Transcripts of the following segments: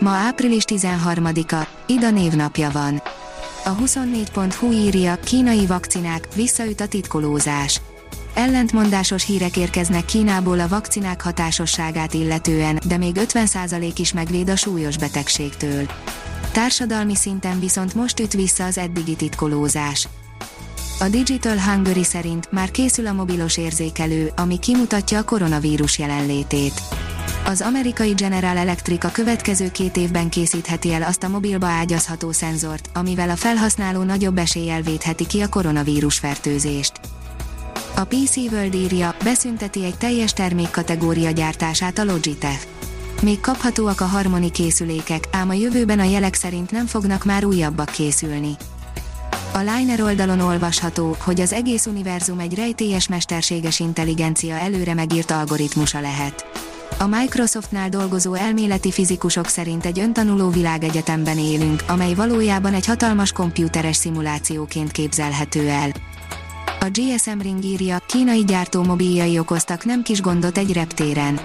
Ma április 13-a, Ida névnapja van. A 24.hu írja, kínai vakcinák, visszaüt a titkolózás. Ellentmondásos hírek érkeznek Kínából a vakcinák hatásosságát illetően, de még 50% is megvéd a súlyos betegségtől. Társadalmi szinten viszont most üt vissza az eddigi titkolózás. A Digital Hungary szerint már készül a mobilos érzékelő, ami kimutatja a koronavírus jelenlétét. Az amerikai General Electric a következő két évben készítheti el azt a mobilba ágyazható szenzort, amivel a felhasználó nagyobb eséllyel védheti ki a koronavírus fertőzést. A PC World írja, beszünteti egy teljes termékkategória gyártását a Logitech. Még kaphatóak a harmoni készülékek, ám a jövőben a jelek szerint nem fognak már újabbak készülni. A Liner oldalon olvasható, hogy az egész univerzum egy rejtélyes mesterséges intelligencia előre megírt algoritmusa lehet. A Microsoftnál dolgozó elméleti fizikusok szerint egy öntanuló világegyetemben élünk, amely valójában egy hatalmas komputeres szimulációként képzelhető el. A GSM Ring írja, kínai gyártó mobiljai okoztak nem kis gondot egy reptéren.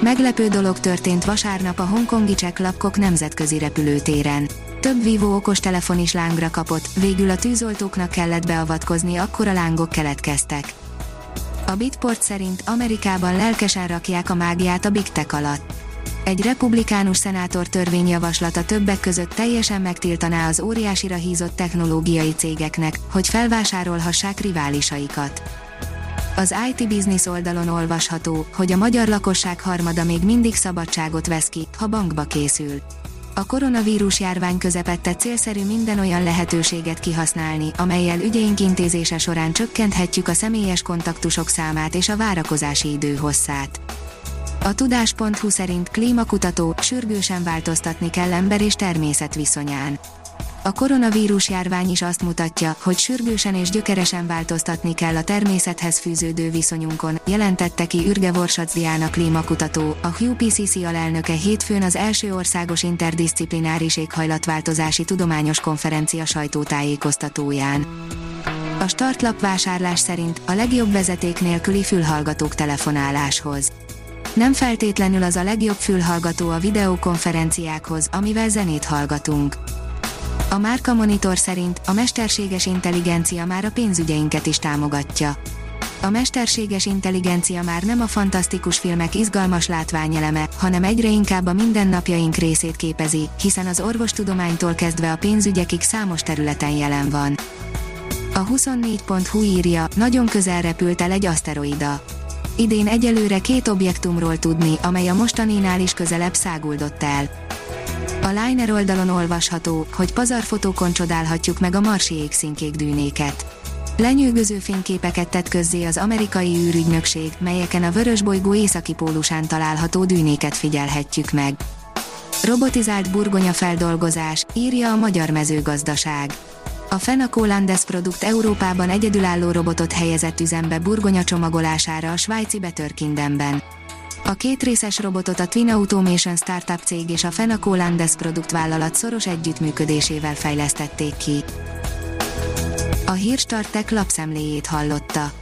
Meglepő dolog történt vasárnap a hongkongi Cseklapkok nemzetközi repülőtéren. Több Vivo okostelefon is lángra kapott, végül a tűzoltóknak kellett beavatkozni, akkor a lángok keletkeztek. A Bitport szerint Amerikában lelkesen rakják a mágiát a Big Tech alatt. Egy republikánus szenátor törvényjavaslata többek között teljesen megtiltaná az óriásira hízott technológiai cégeknek, hogy felvásárolhassák riválisaikat. Az IT Business oldalon olvasható, hogy a magyar lakosság harmada még mindig szabadságot vesz ki, ha bankba készül. A koronavírus járvány közepette célszerű minden olyan lehetőséget kihasználni, amelyel ügyeink intézése során csökkenthetjük a személyes kontaktusok számát és a várakozási idő hosszát. A tudás.hu szerint klímakutató sürgősen változtatni kell ember és természet viszonyán. A koronavírus járvány is azt mutatja, hogy sürgősen és gyökeresen változtatni kell a természethez fűződő viszonyunkon, jelentette ki Ürge Vorsacdiana klímakutató, a HUPCC alelnöke hétfőn az első országos interdisziplináris éghajlatváltozási tudományos konferencia sajtótájékoztatóján. A startlap vásárlás szerint a legjobb vezeték nélküli fülhallgatók telefonáláshoz. Nem feltétlenül az a legjobb fülhallgató a videokonferenciákhoz, amivel zenét hallgatunk. A Márka Monitor szerint a mesterséges intelligencia már a pénzügyeinket is támogatja. A mesterséges intelligencia már nem a fantasztikus filmek izgalmas látványeleme, hanem egyre inkább a mindennapjaink részét képezi, hiszen az orvostudománytól kezdve a pénzügyekig számos területen jelen van. A 24.hu írja, nagyon közel repült el egy aszteroida. Idén egyelőre két objektumról tudni, amely a mostaninál is közelebb száguldott el. A Liner oldalon olvasható, hogy pazarfotókon csodálhatjuk meg a marsi égszínkék dűnéket. Lenyűgöző fényképeket tett közzé az amerikai űrügynökség, melyeken a vörösbolygó északi pólusán található dűnéket figyelhetjük meg. Robotizált burgonya feldolgozás, írja a magyar mezőgazdaság. A Fenaco Landes produkt Európában egyedülálló robotot helyezett üzembe burgonya csomagolására a svájci Betörkindenben. A kétrészes robotot a Twin Automation startup cég és a Fenaco Landes produktvállalat szoros együttműködésével fejlesztették ki. A Hírstartek lapszemléjét hallotta.